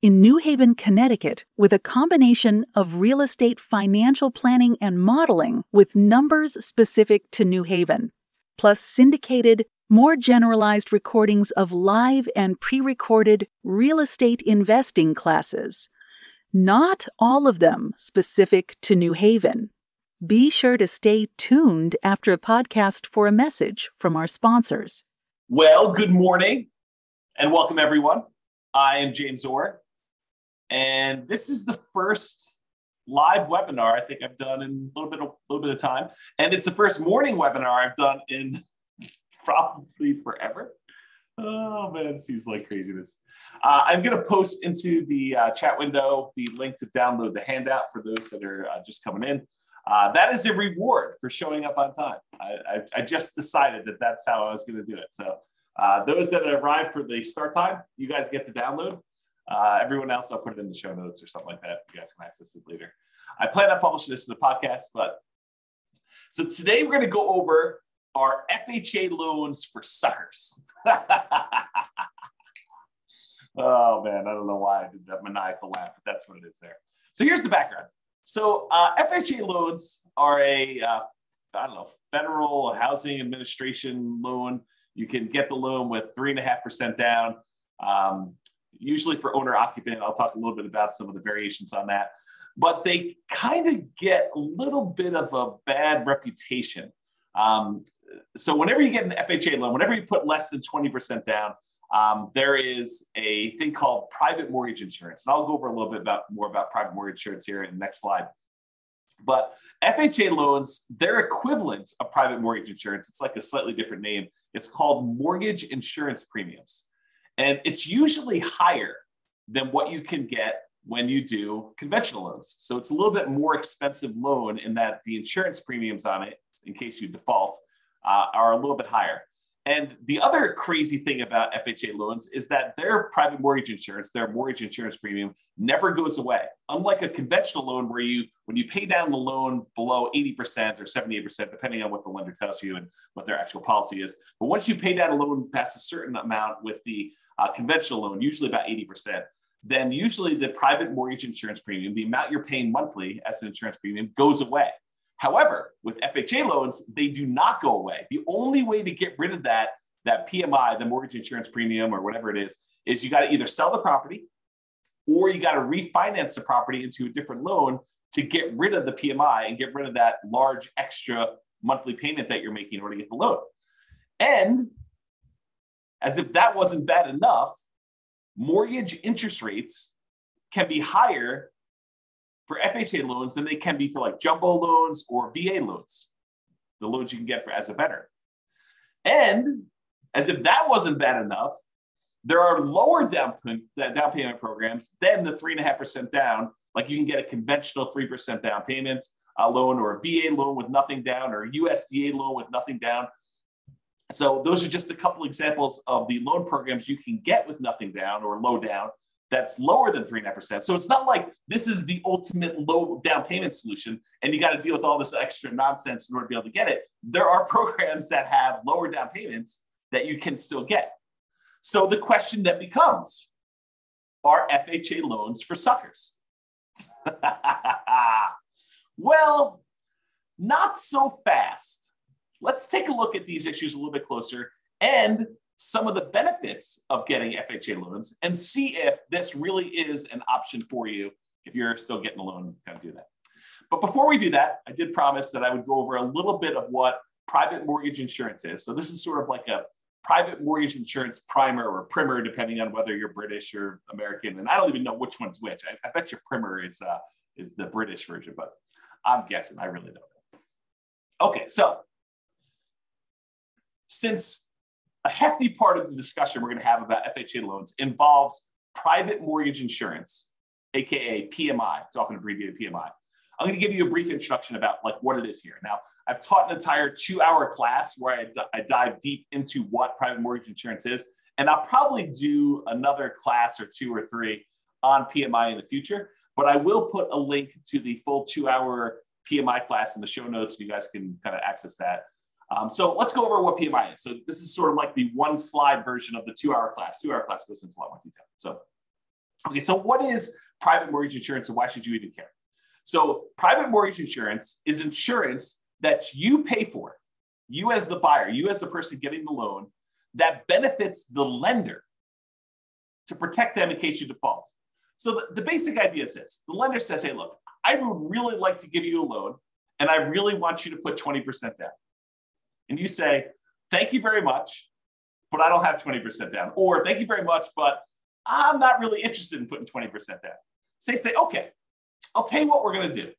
in New Haven, Connecticut, with a combination of real estate financial planning and modeling with numbers specific to New Haven, plus syndicated, more generalized recordings of live and pre recorded real estate investing classes. Not all of them specific to New Haven. Be sure to stay tuned after a podcast for a message from our sponsors. Well, good morning and welcome everyone. I am James Orr, and this is the first live webinar I think I've done in a little bit, a little bit of time, and it's the first morning webinar I've done in probably forever. Oh man, seems like craziness. Uh, I'm going to post into the uh, chat window the link to download the handout for those that are uh, just coming in. Uh, that is a reward for showing up on time. I, I, I just decided that that's how I was going to do it. So uh, those that arrive for the start time, you guys get the download. Uh, everyone else, I'll put it in the show notes or something like that. You guys can access it later. I plan on publishing this in the podcast, but so today we're going to go over our FHA loans for suckers. oh man, I don't know why I did that maniacal laugh, but that's what it is there. So here's the background. So uh, FHA loans are a uh, I don't know federal housing administration loan. You can get the loan with three and a half percent down. Um, usually for owner occupant. I'll talk a little bit about some of the variations on that. But they kind of get a little bit of a bad reputation. Um, so whenever you get an FHA loan, whenever you put less than 20% down, um, there is a thing called private mortgage insurance. And I'll go over a little bit about more about private mortgage insurance here in the next slide. But FHA loans, their equivalent of private mortgage insurance, it's like a slightly different name. It's called mortgage insurance premiums. And it's usually higher than what you can get when you do conventional loans. So it's a little bit more expensive loan in that the insurance premiums on it, in case you default, uh, are a little bit higher. And the other crazy thing about FHA loans is that their private mortgage insurance, their mortgage insurance premium never goes away. Unlike a conventional loan where you, when you pay down the loan below 80% or 78%, depending on what the lender tells you and what their actual policy is. But once you pay down a loan past a certain amount with the uh, conventional loan, usually about 80%, then usually the private mortgage insurance premium, the amount you're paying monthly as an insurance premium, goes away. However, with FHA loans, they do not go away. The only way to get rid of that, that PMI, the mortgage insurance premium or whatever it is, is you got to either sell the property or you got to refinance the property into a different loan to get rid of the PMI and get rid of that large extra monthly payment that you're making in order to get the loan. And as if that wasn't bad enough, mortgage interest rates can be higher for FHA loans than they can be for like jumbo loans or VA loans, the loans you can get for as a veteran. And as if that wasn't bad enough, there are lower down, down payment programs than the three and a half percent down. Like you can get a conventional three percent down payment uh, loan, or a VA loan with nothing down, or a USDA loan with nothing down. So those are just a couple examples of the loan programs you can get with nothing down or low down that's lower than three and a half percent. So it's not like this is the ultimate low down payment solution and you got to deal with all this extra nonsense in order to be able to get it. There are programs that have lower down payments that you can still get. So the question that becomes are FHA loans for suckers? well, not so fast let's take a look at these issues a little bit closer and some of the benefits of getting FHA loans and see if this really is an option for you if you're still getting a loan, kind of do that. But before we do that, I did promise that I would go over a little bit of what private mortgage insurance is. So this is sort of like a private mortgage insurance primer or primer, depending on whether you're British or American. And I don't even know which one's which. I, I bet your primer is uh, is the British version, but I'm guessing. I really don't know. Okay, so since a hefty part of the discussion we're going to have about FHA loans involves private mortgage insurance, aka PMI. It's often abbreviated PMI. I'm going to give you a brief introduction about like what it is here. Now, I've taught an entire two-hour class where I, I dive deep into what private mortgage insurance is, and I'll probably do another class or two or three on PMI in the future. But I will put a link to the full two-hour PMI class in the show notes, so you guys can kind of access that. Um, so let's go over what PMI is. So this is sort of like the one slide version of the two hour class. Two hour class goes into a lot more detail. So, okay, so what is private mortgage insurance and why should you even care? So private mortgage insurance is insurance that you pay for, you as the buyer, you as the person getting the loan, that benefits the lender to protect them in case you default. So the, the basic idea is this the lender says, hey, look, I would really like to give you a loan, and I really want you to put 20% down and you say, thank you very much, but I don't have 20% down. Or thank you very much, but I'm not really interested in putting 20% down. Say, say, okay, I'll tell you what we're going to do.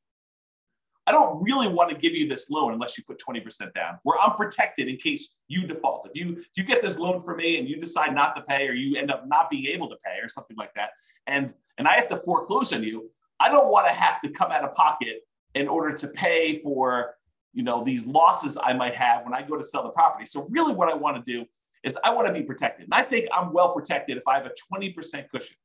I don't really want to give you this loan unless you put 20% down, where I'm protected in case you default. If you if you get this loan from me and you decide not to pay, or you end up not being able to pay, or something like that, and and I have to foreclose on you, I don't want to have to come out of pocket in order to pay for you know, these losses I might have when I go to sell the property. So really what I want to do is I want to be protected. And I think I'm well protected if I have a 20% cushion.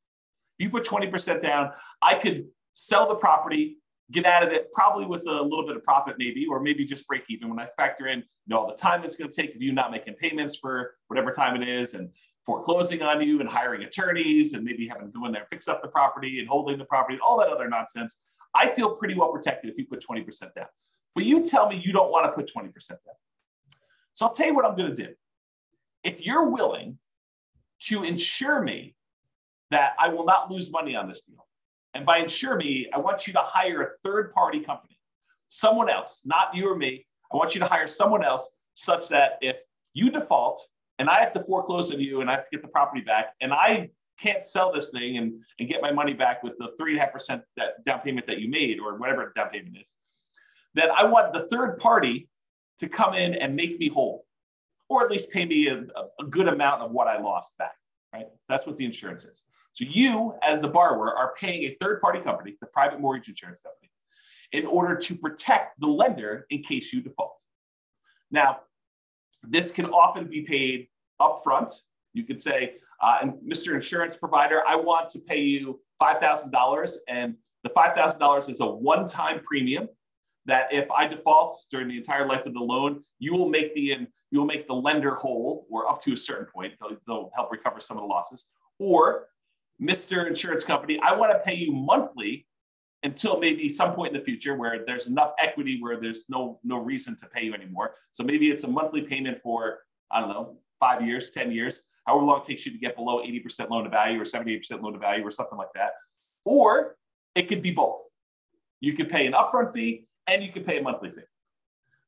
If you put 20% down, I could sell the property, get out of it probably with a little bit of profit maybe, or maybe just break even when I factor in, you know, all the time it's going to take of you not making payments for whatever time it is and foreclosing on you and hiring attorneys and maybe having to go in there and fix up the property and holding the property and all that other nonsense. I feel pretty well protected if you put 20% down. But you tell me you don't want to put 20% down. So I'll tell you what I'm going to do. If you're willing to insure me that I will not lose money on this deal, and by insure me, I want you to hire a third party company, someone else, not you or me. I want you to hire someone else such that if you default and I have to foreclose on you and I have to get the property back and I can't sell this thing and, and get my money back with the three and a half percent that down payment that you made or whatever down payment is that I want the third party to come in and make me whole, or at least pay me a, a good amount of what I lost back. Right? That's what the insurance is. So you, as the borrower, are paying a third party company, the private mortgage insurance company, in order to protect the lender in case you default. Now, this can often be paid upfront. You could say, uh, and Mr. Insurance Provider, I want to pay you $5,000, and the $5,000 is a one time premium that if I default during the entire life of the loan, you will make the you will make the lender whole, or up to a certain point, they'll, they'll help recover some of the losses. Or, Mr. Insurance Company, I want to pay you monthly until maybe some point in the future where there's enough equity where there's no no reason to pay you anymore. So maybe it's a monthly payment for I don't know five years, ten years, however long it takes you to get below 80% loan to value or 78% loan to value or something like that. Or it could be both. You could pay an upfront fee and you can pay a monthly fee.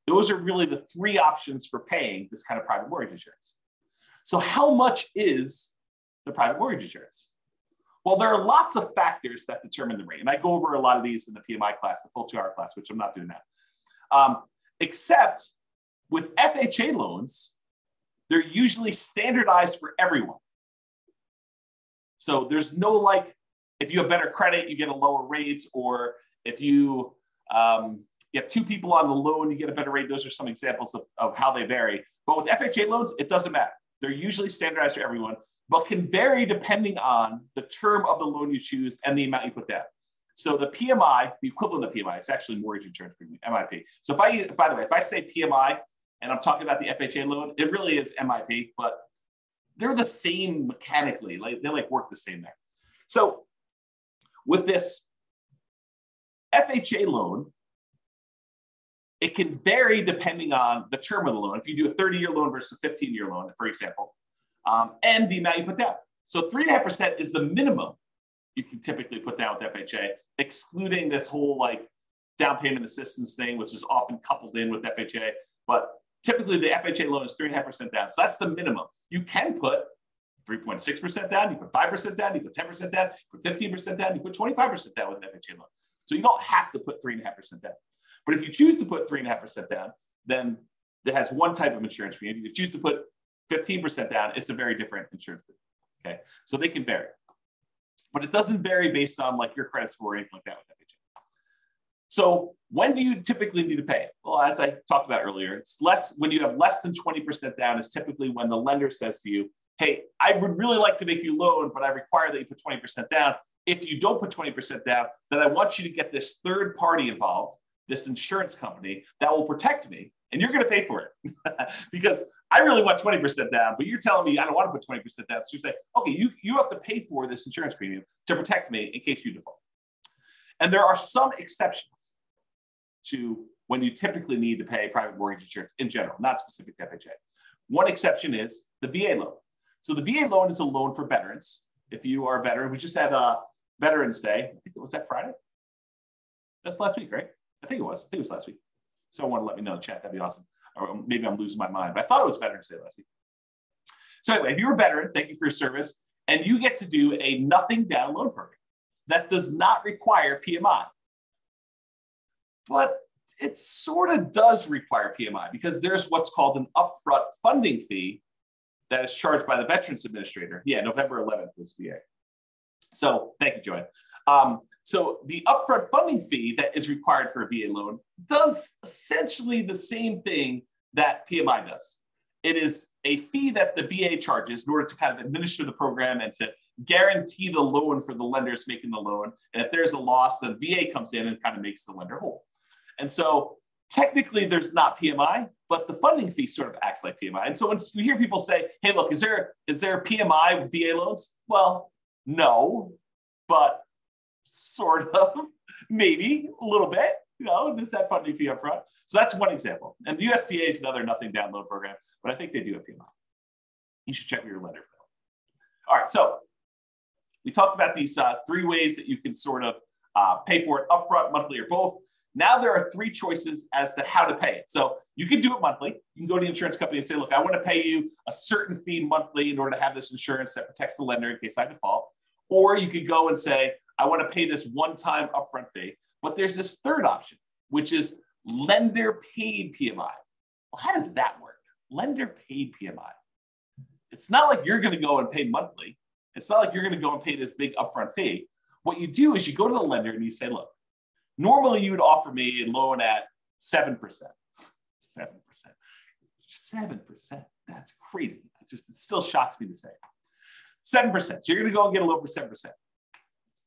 Those are really the three options for paying this kind of private mortgage insurance. So, how much is the private mortgage insurance? Well, there are lots of factors that determine the rate. And I go over a lot of these in the PMI class, the full two hour class, which I'm not doing now. Um, except with FHA loans, they're usually standardized for everyone. So there's no like, if you have better credit, you get a lower rate, or if you um, you have two people on the loan, you get a better rate. Those are some examples of, of how they vary. But with FHA loans, it doesn't matter. They're usually standardized for everyone, but can vary depending on the term of the loan you choose and the amount you put down. So the PMI, the equivalent of PMI, it's actually mortgage insurance premium, MIP. So if I, by the way, if I say PMI and I'm talking about the FHA loan, it really is MIP, but they're the same mechanically. Like they like work the same there. So with this FHA loan, it can vary depending on the term of the loan. If you do a 30 year loan versus a 15 year loan, for example, um, and the amount you put down. So 3.5% is the minimum you can typically put down with FHA, excluding this whole like down payment assistance thing, which is often coupled in with FHA. But typically the FHA loan is 3.5% down. So that's the minimum. You can put 3.6% down, you put 5% down, you put 10% down, you put 15% down, you put 25% down with an FHA loan. So you don't have to put 3.5% down. But if you choose to put 3.5% down, then it has one type of insurance premium. If you choose to put 15% down, it's a very different insurance premium. Okay. So they can vary. but it doesn't vary based on like your credit score or anything like that with FHA. So when do you typically need to pay? Well, as I talked about earlier, it's less when you have less than 20% down is typically when the lender says to you, hey, I would really like to make you loan, but I require that you put 20% down. If you don't put 20% down, then I want you to get this third party involved, this insurance company that will protect me, and you're going to pay for it because I really want 20% down, but you're telling me I don't want to put 20% down. So you say, okay, you, you have to pay for this insurance premium to protect me in case you default. And there are some exceptions to when you typically need to pay private mortgage insurance in general, not specific to FHA. One exception is the VA loan. So the VA loan is a loan for veterans. If you are a veteran, we just had a Veterans Day. I think it was that Friday. That's last week, right? I think it was. I think it was last week. Someone want to let me know in chat. That'd be awesome. Or maybe I'm losing my mind, but I thought it was Veterans Day last week. So anyway, if you're a veteran, thank you for your service, and you get to do a nothing down loan program that does not require PMI but it sort of does require PMI because there's what's called an upfront funding fee that is charged by the Veterans Administrator. Yeah, November 11th was VA. So thank you, Joanne. Um, so the upfront funding fee that is required for a VA loan does essentially the same thing that PMI does. It is a fee that the VA charges in order to kind of administer the program and to guarantee the loan for the lenders making the loan. And if there's a loss, then VA comes in and kind of makes the lender whole. And so technically there's not PMI, but the funding fee sort of acts like PMI. And so when you hear people say, hey, look, is there is there PMI with VA loans? Well, no, but sort of, maybe a little bit, you know, there's that funding fee up front. So that's one example. And the USDA is another nothing down loan program, but I think they do a PMI. You should check with your lender. All right, so we talked about these uh, three ways that you can sort of uh, pay for it upfront, monthly, or both. Now there are three choices as to how to pay it. So you can do it monthly. You can go to the insurance company and say, look, I want to pay you a certain fee monthly in order to have this insurance that protects the lender in case I default. Or you could go and say, I want to pay this one time upfront fee. But there's this third option, which is lender paid PMI. Well, how does that work? Lender paid PMI. It's not like you're going to go and pay monthly. It's not like you're going to go and pay this big upfront fee. What you do is you go to the lender and you say, look, Normally, you would offer me a loan at 7%. 7%. 7%. That's crazy. It just it still shocks me to say. 7%. So you're going to go and get a loan for 7%.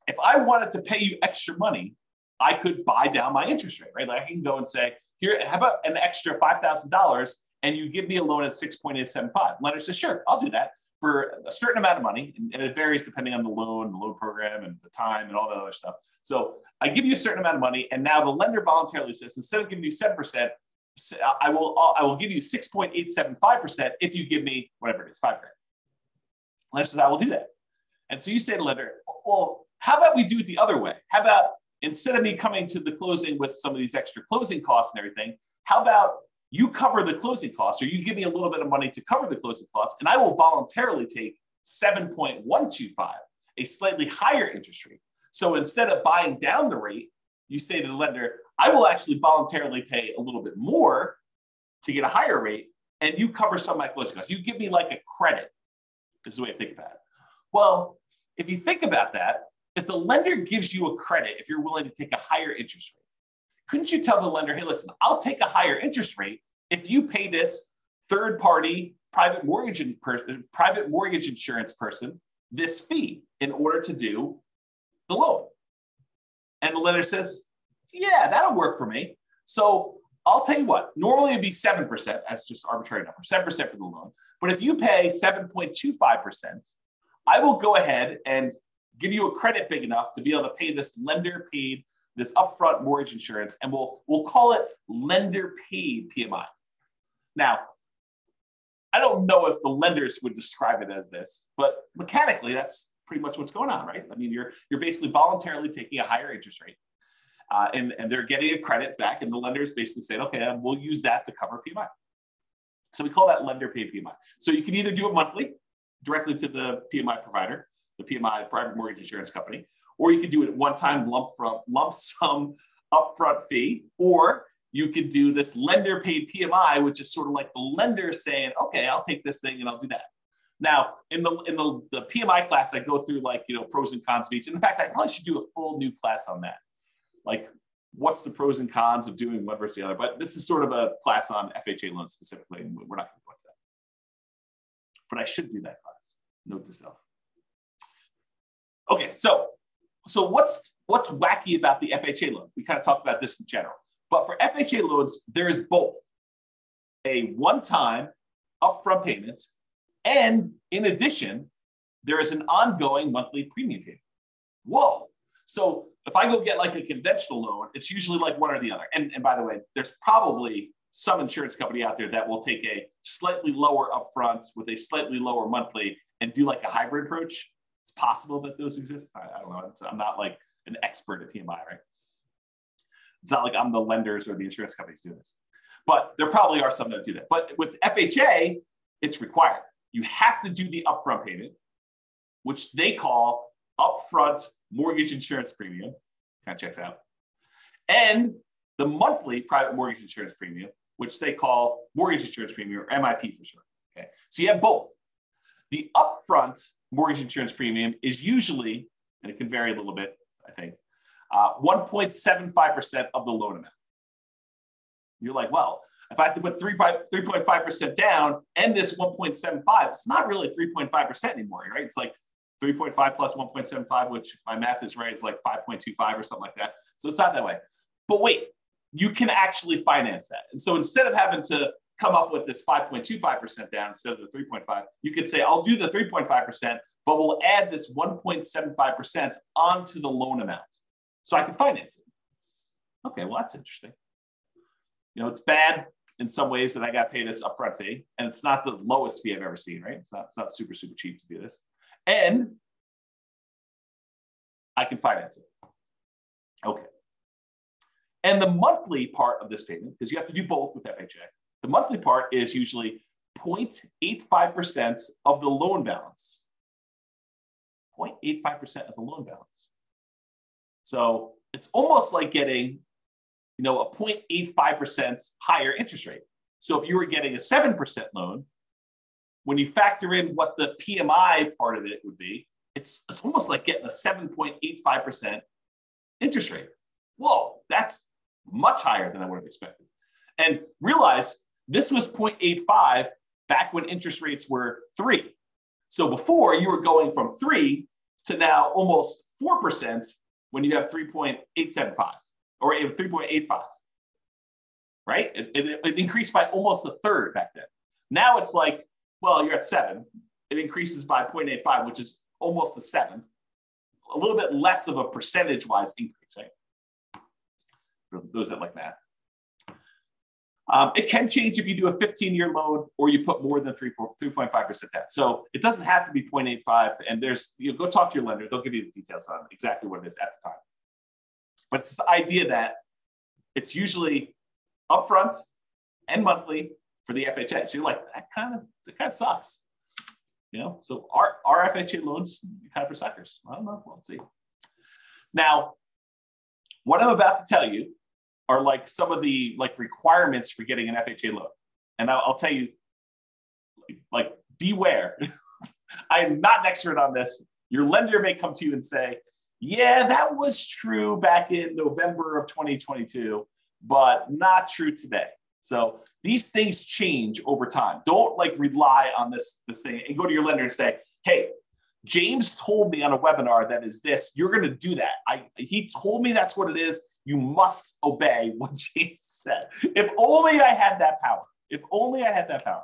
If I wanted to pay you extra money, I could buy down my interest rate, right? Like I can go and say, here, how about an extra $5,000 and you give me a loan at 6.875? Lender says, sure, I'll do that for a certain amount of money. And it varies depending on the loan, the loan program, and the time and all that other stuff. So I give you a certain amount of money, and now the lender voluntarily says instead of giving you seven percent, I will I will give you six point eight seven five percent if you give me whatever it is five grand. Lender says I will do that, and so you say to lender, well, how about we do it the other way? How about instead of me coming to the closing with some of these extra closing costs and everything, how about you cover the closing costs, or you give me a little bit of money to cover the closing costs, and I will voluntarily take seven point one two five, a slightly higher interest rate so instead of buying down the rate, you say to the lender, I will actually voluntarily pay a little bit more to get a higher rate, and you cover some of my closing costs. You give me like a credit, This is the way to think about it. Well, if you think about that, if the lender gives you a credit, if you're willing to take a higher interest rate, couldn't you tell the lender, hey, listen, I'll take a higher interest rate if you pay this third party private mortgage, private mortgage insurance person this fee in order to do the loan. And the lender says, yeah, that'll work for me. So I'll tell you what, normally it'd be 7%, that's just arbitrary number, 7% for the loan. But if you pay 7.25%, I will go ahead and give you a credit big enough to be able to pay this lender paid, this upfront mortgage insurance, and we'll, we'll call it lender paid PMI. Now, I don't know if the lenders would describe it as this, but mechanically, that's pretty much what's going on, right? I mean, you're you're basically voluntarily taking a higher interest rate, uh, and and they're getting a credit back, and the lender is basically saying, okay, we'll use that to cover PMI. So we call that lender paid PMI. So you can either do it monthly, directly to the PMI provider, the PMI private mortgage insurance company, or you could do it one time lump from lump sum upfront fee, or you could do this lender paid PMI, which is sort of like the lender saying, okay, I'll take this thing and I'll do that. Now, in the in the, the PMI class, I go through like you know pros and cons of each. And in fact, I probably should do a full new class on that. Like, what's the pros and cons of doing one versus the other? But this is sort of a class on FHA loans specifically, and we're not going to go into that. But I should do that class. Note to self. Okay, so so what's what's wacky about the FHA loan? We kind of talked about this in general, but for FHA loans, there is both a one-time upfront payment and in addition, there is an ongoing monthly premium payment. Whoa. So if I go get like a conventional loan, it's usually like one or the other. And, and by the way, there's probably some insurance company out there that will take a slightly lower upfront with a slightly lower monthly and do like a hybrid approach. It's possible that those exist. I, I don't know. I'm not like an expert at PMI, right? It's not like I'm the lenders or the insurance companies doing this. But there probably are some that do that. But with FHA, it's required you have to do the upfront payment, which they call upfront mortgage insurance premium. Kind of checks out. And the monthly private mortgage insurance premium, which they call mortgage insurance premium or MIP for short. Okay. So you have both. The upfront mortgage insurance premium is usually, and it can vary a little bit, I think, uh, 1.75% of the loan amount. You're like, well, if I have to put 3.5% down and this 1.75, it's not really 3.5% anymore, right? It's like 3.5 plus 1.75, which if my math is right, is like 5.25 or something like that. So it's not that way. But wait, you can actually finance that. And so instead of having to come up with this 5.25% down instead of the 3.5, you could say, I'll do the 3.5%, but we'll add this 1.75% onto the loan amount. So I can finance it. Okay, well, that's interesting. You know, it's bad in some ways that I got paid this upfront fee, and it's not the lowest fee I've ever seen, right? It's not, it's not super, super cheap to do this. And I can finance it. Okay. And the monthly part of this payment, because you have to do both with FHA, the monthly part is usually 0.85% of the loan balance. 0.85% of the loan balance. So it's almost like getting you know, a 0.85% higher interest rate. So if you were getting a 7% loan, when you factor in what the PMI part of it would be, it's, it's almost like getting a 7.85% interest rate. Whoa, that's much higher than I would have expected. And realize this was 0.85 back when interest rates were three. So before you were going from three to now almost 4% when you have 3.875 or 3.85, right? It, it, it, increased by almost a third back then. Now it's like, well, you're at seven. It increases by 0.85, which is almost the seven. A little bit less of a percentage wise increase, right? For those that like math. Um, it can change if you do a 15 year loan or you put more than 3.5% down. So it doesn't have to be 0.85. And there's, you know, go talk to your lender. They'll give you the details on exactly what it is at the time. But it's this idea that it's usually upfront and monthly for the FHA. So you're like, that kind of that kind of sucks. You know, so our, our FHA loans kind of for suckers. I don't know. We'll see. Now, what I'm about to tell you are like some of the like requirements for getting an FHA loan. And I'll, I'll tell you, like, beware. I am not an expert on this. Your lender may come to you and say, yeah, that was true back in November of 2022, but not true today. So these things change over time. Don't like rely on this, this thing and go to your lender and say, hey, James told me on a webinar that is this. You're going to do that. I he told me that's what it is. You must obey what James said. If only I had that power. If only I had that power.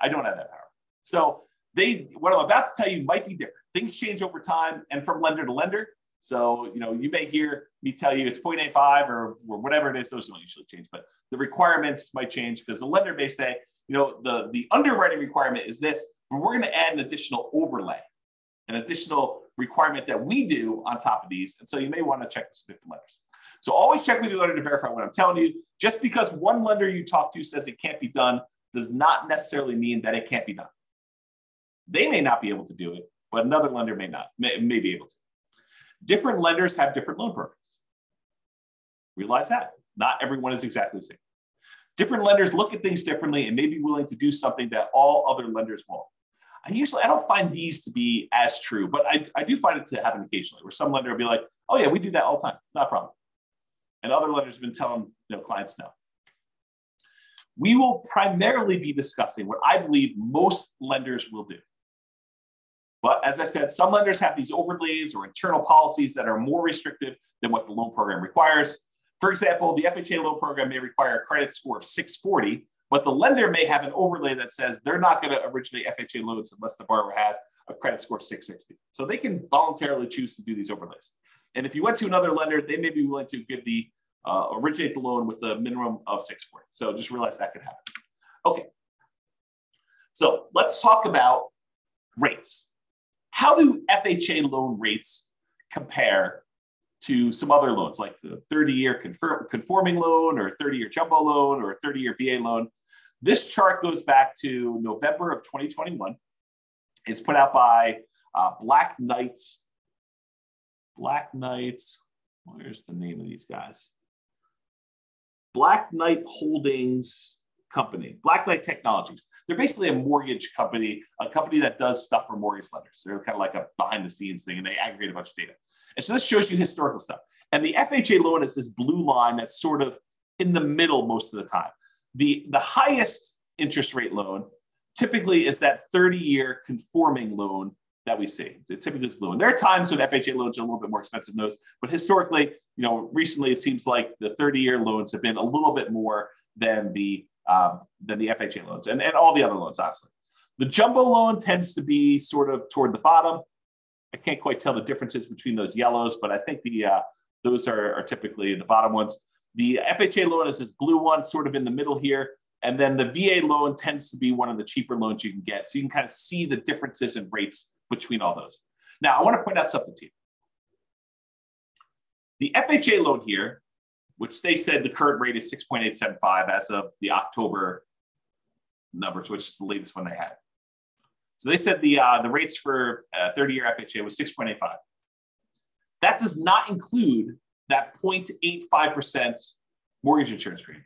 I don't have that power. So they what I'm about to tell you might be different. Things change over time and from lender to lender. So, you know, you may hear me tell you it's 0.85 or, or whatever it is. Those don't usually change, but the requirements might change because the lender may say, you know, the, the underwriting requirement is this, but we're going to add an additional overlay, an additional requirement that we do on top of these. And so you may want to check with different lenders. So always check with your lender to verify what I'm telling you. Just because one lender you talk to says it can't be done does not necessarily mean that it can't be done. They may not be able to do it, but another lender may not, may, may be able to. Different lenders have different loan programs. Realize that. Not everyone is exactly the same. Different lenders look at things differently and may be willing to do something that all other lenders won't. I usually I don't find these to be as true, but I, I do find it to happen occasionally where some lender will be like, oh yeah, we do that all the time. It's not a problem. And other lenders have been telling you know, clients no. We will primarily be discussing what I believe most lenders will do. But as I said, some lenders have these overlays or internal policies that are more restrictive than what the loan program requires. For example, the FHA loan program may require a credit score of 640, but the lender may have an overlay that says they're not going to originate FHA loans unless the borrower has a credit score of 660. So they can voluntarily choose to do these overlays. And if you went to another lender, they may be willing to give the uh, originate the loan with a minimum of 640. So just realize that could happen. Okay. So let's talk about rates. How do FHA loan rates compare to some other loans like the 30 year conforming loan or 30 year jumbo loan or 30 year VA loan. This chart goes back to November of 2021. It's put out by uh, Black Knights. Black Knights, where's the name of these guys? Black Knight Holdings Company, Black Knight Technologies. They're basically a mortgage company, a company that does stuff for mortgage lenders. They're kind of like a behind the scenes thing and they aggregate a bunch of data. And so this shows you historical stuff. And the FHA loan is this blue line that's sort of in the middle most of the time. The, the highest interest rate loan typically is that 30 year conforming loan that we see. It typically is blue. And there are times when FHA loans are a little bit more expensive than those, but historically, you know, recently it seems like the 30 year loans have been a little bit more than the um, than the FHA loans and, and all the other loans, honestly. The jumbo loan tends to be sort of toward the bottom. I can't quite tell the differences between those yellows, but I think the uh, those are, are typically the bottom ones. The FHA loan is this blue one, sort of in the middle here. And then the VA loan tends to be one of the cheaper loans you can get. So you can kind of see the differences in rates between all those. Now, I want to point out something to you. The FHA loan here, which they said the current rate is 6.875 as of the October numbers, which is the latest one they had. So they said the uh, the rates for 30 year FHA was 6.85. That does not include that 0.85% mortgage insurance premium.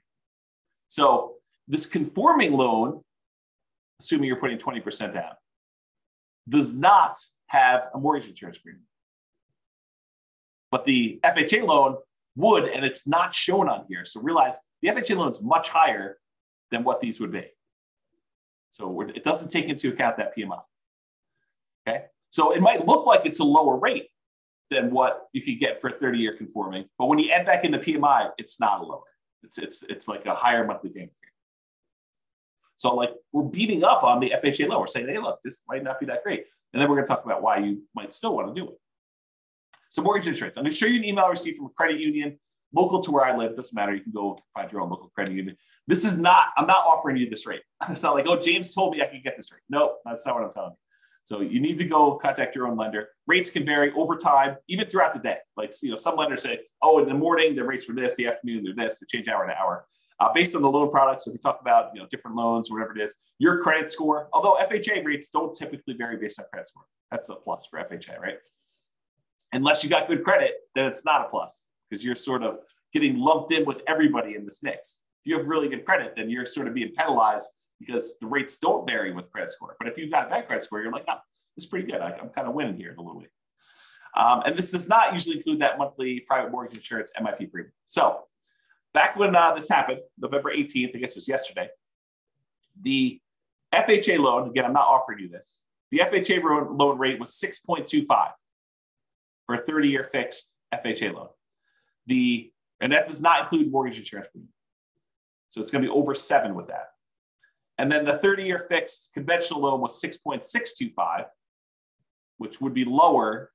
So this conforming loan, assuming you're putting 20% down, does not have a mortgage insurance premium. But the FHA loan would, and it's not shown on here. So realize the FHA loan is much higher than what these would be. So it doesn't take into account that PMI. Okay. So it might look like it's a lower rate than what you could get for a 30 year conforming. But when you add back in the PMI, it's not a lower. It's, it's, it's like a higher monthly payment. So like we're beating up on the FHA loan. We're saying, hey, look, this might not be that great. And then we're going to talk about why you might still want to do it. So mortgage insurance. I'm going to show you an email I received from a credit union local to where I live. Doesn't matter. You can go find your own local credit union. This is not, I'm not offering you this rate. It's not like, oh, James told me I could get this rate. No, that's not what I'm telling you. So you need to go contact your own lender. Rates can vary over time, even throughout the day. Like, you know, some lenders say, oh, in the morning, the rates were this, the afternoon, they're this, they change hour to hour. Uh, based on the loan products, so if we talk about you know different loans or whatever it is, your credit score, although FHA rates don't typically vary based on credit score. That's a plus for FHA, right? Unless you got good credit, then it's not a plus because you're sort of getting lumped in with everybody in this mix. If you have really good credit, then you're sort of being penalized because the rates don't vary with credit score. But if you've got a bad credit score, you're like, oh, it's pretty good. I, am kind of winning here in a little bit. Um, and this does not usually include that monthly private mortgage insurance MIP premium. So back when uh, this happened, November 18th, I guess it was yesterday, the FHA loan, again, I'm not offering you this, the FHA loan rate was 6.25 for a 30 year fixed FHA loan. The and that does not include mortgage insurance premium. So it's going to be over seven with that. And then the 30 year fixed conventional loan was 6.625, which would be lower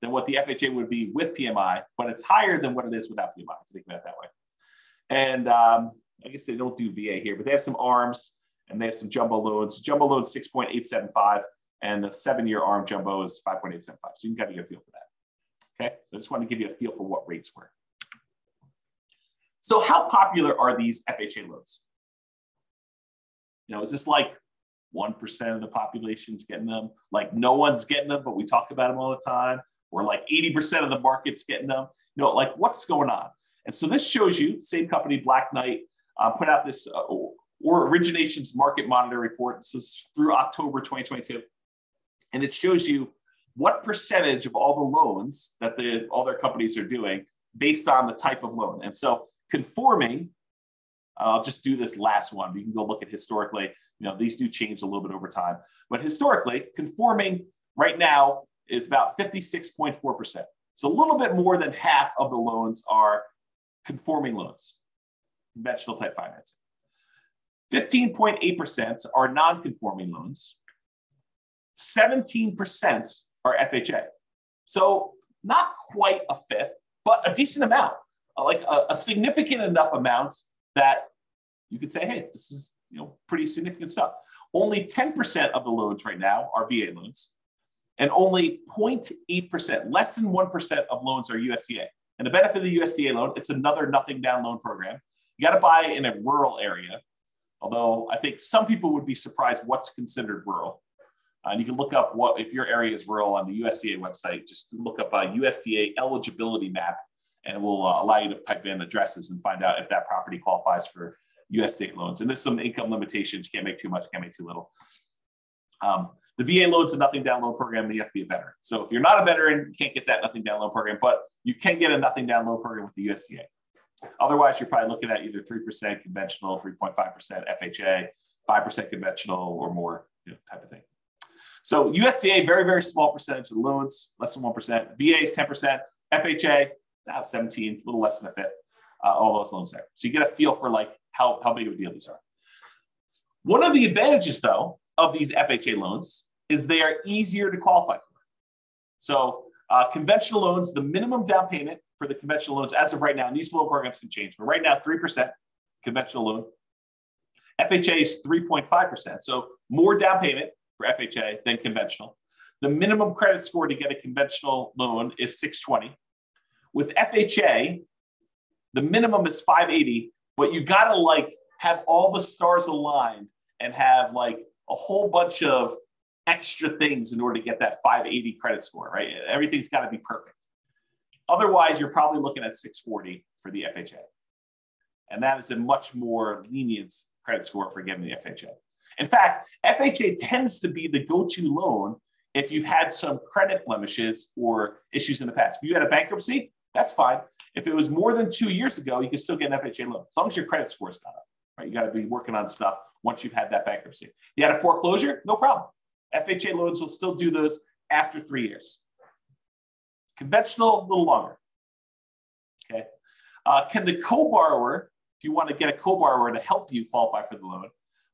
than what the FHA would be with PMI, but it's higher than what it is without PMI, think about it that way. And um, I guess they don't do VA here, but they have some arms and they have some jumbo loans. Jumbo loan 6.875, and the seven year arm jumbo is 5.875. So you can kind of get a feel for that. Okay. So I just want to give you a feel for what rates were. So, how popular are these FHA loans? You know, is this like 1% of the population's getting them? Like no one's getting them, but we talk about them all the time? Or like 80% of the market's getting them? You know, like what's going on? And so this shows you, same company, Black Knight, uh, put out this uh, or Origination's Market Monitor report. This is through October 2022. And it shows you what percentage of all the loans that the, all their companies are doing based on the type of loan. And so conforming, I'll just do this last one. You can go look at historically. You know, these do change a little bit over time. But historically, conforming right now is about 56.4%. So a little bit more than half of the loans are conforming loans, conventional type financing. 15.8% are non-conforming loans. 17% are FHA. So not quite a fifth, but a decent amount, uh, like a, a significant enough amount that you could say, hey, this is you know pretty significant stuff. Only 10% of the loans right now are VA loans, and only 0.8%, less than 1% of loans are USDA. And the benefit of the USDA loan, it's another nothing down loan program. You got to buy in a rural area, although I think some people would be surprised what's considered rural. Uh, and you can look up what if your area is rural on the USDA website. Just look up a USDA eligibility map, and it will uh, allow you to type in addresses and find out if that property qualifies for USDA loans. And there's some income limitations. You can't make too much, can't make too little. Um, the VA loan's a nothing down loan program, and you have to be a veteran. So if you're not a veteran, you can't get that nothing down loan program, but you can get a nothing down loan program with the USDA. Otherwise, you're probably looking at either 3% conventional, 3.5% FHA, 5% conventional, or more you know, type of thing. So USDA, very, very small percentage of loans, less than 1%. VA is 10%. FHA, about 17, a little less than a fifth, uh, all those loans there. So you get a feel for like how, how big of a deal these are. One of the advantages, though, of these FHA loans is they are easier to qualify for. So uh, conventional loans, the minimum down payment for the conventional loans as of right now, and these loan programs can change, but right now, 3% conventional loan. FHA is 3.5%. So more down payment for FHA than conventional. The minimum credit score to get a conventional loan is 620. With FHA, the minimum is 580, but you got to like have all the stars aligned and have like a whole bunch of extra things in order to get that 580 credit score, right? Everything's got to be perfect. Otherwise, you're probably looking at 640 for the FHA. And that is a much more lenient credit score for getting the FHA. In fact, FHA tends to be the go to loan if you've had some credit blemishes or issues in the past. If you had a bankruptcy, that's fine. If it was more than two years ago, you can still get an FHA loan as long as your credit score's gone up. Right? You got to be working on stuff once you've had that bankruptcy. You had a foreclosure, no problem. FHA loans will still do those after three years. Conventional, a little longer. Okay. Uh, can the co-borrower, if you want to get a co-borrower to help you qualify for the loan,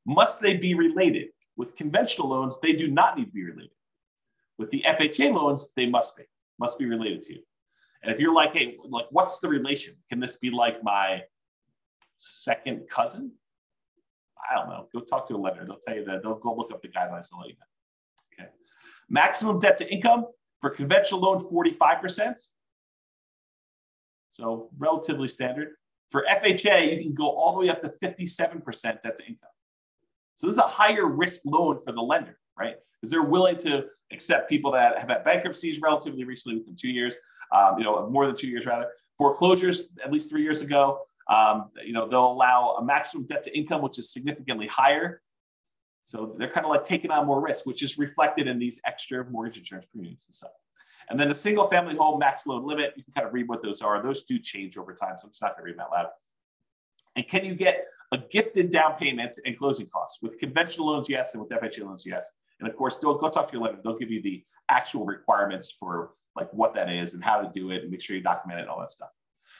must they be related? With conventional loans, they do not need to be related. With the FHA loans, they must be, must be related to you. And if you're like, hey, like, what's the relation? Can this be like my second cousin? I don't know. Go talk to a lender. They'll tell you that. They'll go look up the guidelines and let you know. Okay. Maximum debt to income for conventional loan, 45%. So relatively standard. For FHA, you can go all the way up to 57% debt to income. So this is a higher risk loan for the lender, right? Because they're willing to accept people that have had bankruptcies relatively recently within two years, um, you know, more than two years rather. Foreclosures at least three years ago. Um, you know, they'll allow a maximum debt to income, which is significantly higher. So they're kind of like taking on more risk, which is reflected in these extra mortgage insurance premiums and stuff. And then a single family home max loan limit, you can kind of read what those are. Those do change over time, so I'm just not going to read them out loud. And can you get a gifted down payment and closing costs. With conventional loans, yes, and with FHA loans, yes. And of course, don't go talk to your lender. They'll give you the actual requirements for like what that is and how to do it and make sure you document it and all that stuff.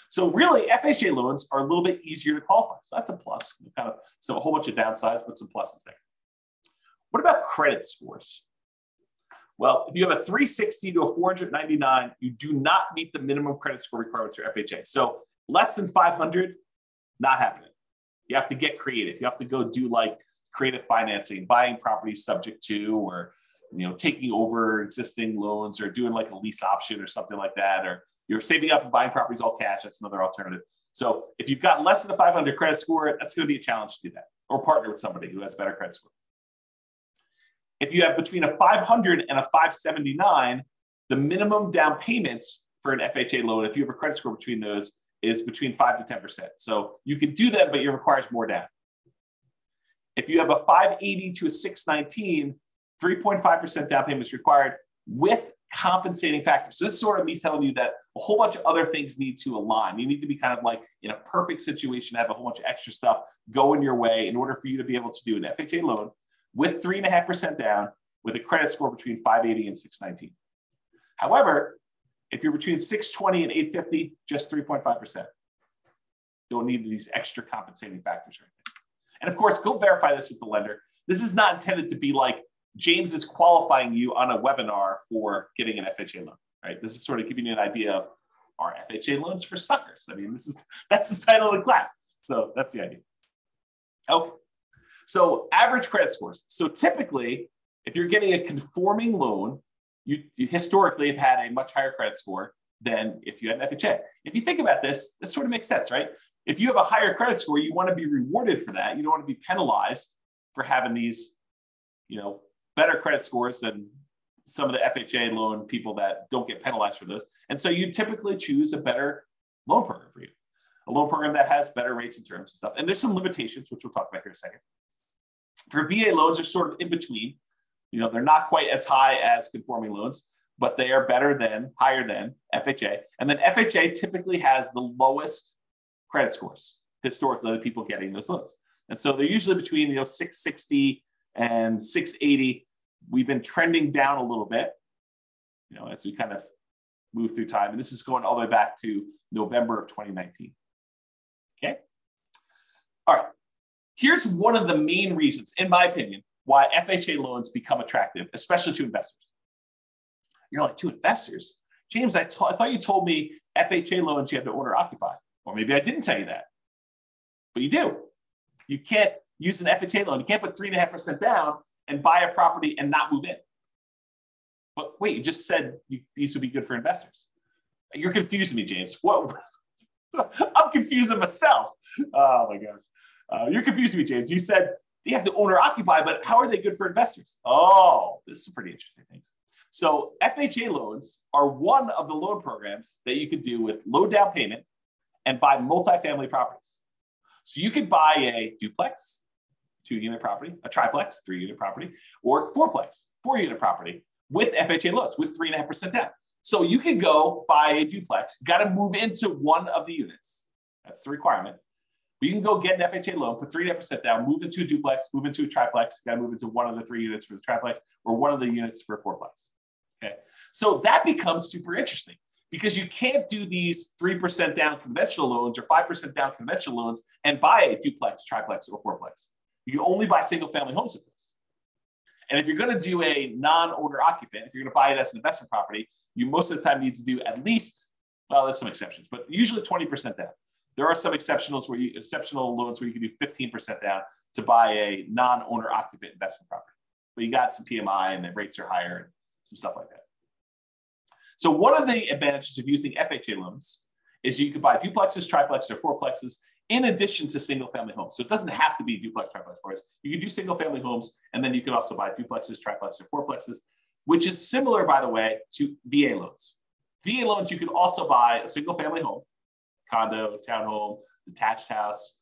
So really, FHA loans are a little bit easier to qualify. So that's a plus. Kind of so a whole bunch of downsides, but some pluses there. What about credit scores? Well, if you have a 360 to a 499, you do not meet the minimum credit score requirements for FHA. So less than 500, not happening. You have to get creative. You have to go do like creative financing, buying properties subject to, or you know, taking over existing loans, or doing like a lease option or something like that, or you're saving up and buying properties all cash. That's another alternative. So if you've got less than a 500 credit score, that's going to be a challenge to do that, or partner with somebody who has a better credit score. If you have between a 500 and a 579, the minimum down payments for an FHA loan, if you have a credit score between those, is between five to 10%. So you can do that, but it requires more down. If you have a 580 to a 619, 3.5% down payment is required with compensating factors. So this is sort of me telling you that a whole bunch of other things need to align. You need to be kind of like in a perfect situation, have a whole bunch of extra stuff going your way in order for you to be able to do an FHA loan with three and a half percent down with a credit score between 580 and 619. However, if you're between 620 and 850, just 3.5%. Don't need these extra compensating factors or anything. And of course, go verify this with the lender. This is not intended to be like James is qualifying you on a webinar for getting an FHA loan, right? This is sort of giving you an idea of our FHA loans for suckers? I mean, this is that's the title of the class. So that's the idea. Okay. So average credit scores. So typically, if you're getting a conforming loan, you, you historically have had a much higher credit score than if you had an FHA. If you think about this, this sort of makes sense, right? If you have a higher credit score, you want to be rewarded for that. You don't want to be penalized for having these, you know, better credit scores than some of the FHA loan people that don't get penalized for those. And so you typically choose a better loan program for you, a loan program that has better rates and terms and stuff. And there's some limitations, which we'll talk about here in a second. For VA loans, they're sort of in between. You know, they're not quite as high as conforming loans, but they are better than, higher than FHA. And then FHA typically has the lowest credit scores historically the people getting those loans. And so they're usually between, you know, 660 and 680 we've been trending down a little bit, you know, as we kind of move through time. And this is going all the way back to November of 2019. Okay. All right. Here's one of the main reasons, in my opinion, why FHA loans become attractive, especially to investors. You're like, to investors? James, I, t- I thought you told me FHA loans you have to owner occupy. Or maybe I didn't tell you that. But you do. You can't use an FHA loan. You can't put 3.5% down and buy a property and not move in. But wait, you just said you, these would be good for investors. You're confusing me, James. What? I'm confusing myself. Oh my gosh. Uh, you're confusing me, James. You said they have to own or occupy, but how are they good for investors? Oh, this is pretty interesting things. So FHA loans are one of the loan programs that you could do with low down payment and buy multifamily properties. So you could buy a duplex, two unit property, a triplex, three unit property, or fourplex, four unit property with FHA loans with three and a half percent down. So you can go buy a duplex, got to move into one of the units. That's the requirement. But you can go get an FHA loan, put three and a half percent down, move into a duplex, move into a triplex, got to move into one of the three units for the triplex or one of the units for a fourplex. Okay. So that becomes super interesting because you can't do these 3% down conventional loans or 5% down conventional loans and buy a duplex, triplex, or fourplex. You only buy single family homes with this. And if you're going to do a non owner occupant, if you're going to buy it as an investment property, you most of the time need to do at least, well, there's some exceptions, but usually 20% down. There are some exceptionals where you, exceptional loans where you can do 15% down to buy a non owner occupant investment property. But you got some PMI and the rates are higher and some stuff like that. So, one of the advantages of using FHA loans is you could buy duplexes, triplexes, or fourplexes in addition to single family homes. So it doesn't have to be duplex, triplex us. You can do single family homes, and then you can also buy duplexes, triplexes, or fourplexes, which is similar, by the way, to VA loans. VA loans, you can also buy a single family home, condo, townhome, detached house.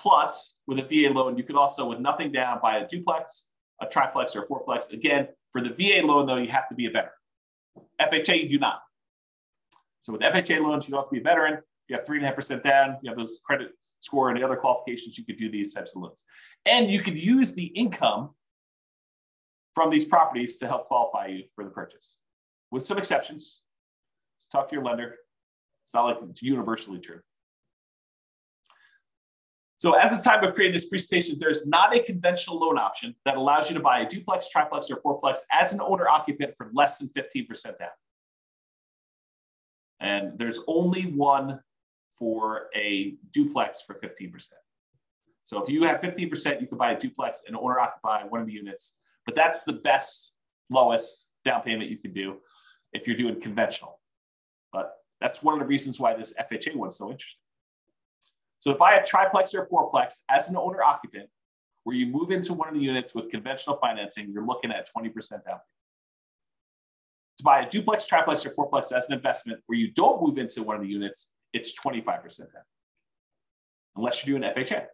Plus, with a VA loan, you could also, with nothing down, buy a duplex, a triplex, or a fourplex. Again, for the VA loan, though, you have to be a veteran. FHA, you do not. So with FHA loans, you don't have to be a veteran. You have three and a half percent down. You have those credit score the other qualifications, you could do these types of loans. And you could use the income from these properties to help qualify you for the purchase, with some exceptions. So talk to your lender. It's not like it's universally true. So as the time of creating this presentation, there's not a conventional loan option that allows you to buy a duplex, triplex, or fourplex as an owner occupant for less than 15% down. And there's only one for a duplex for 15%. So if you have 15%, you could buy a duplex and owner occupy one of the units, but that's the best, lowest down payment you can do if you're doing conventional. But that's one of the reasons why this FHA one's so interesting. So to buy a triplex or a fourplex as an owner occupant, where you move into one of the units with conventional financing, you're looking at 20% down. To buy a duplex, triplex, or fourplex as an investment where you don't move into one of the units, it's 25% down, unless you're doing FHA.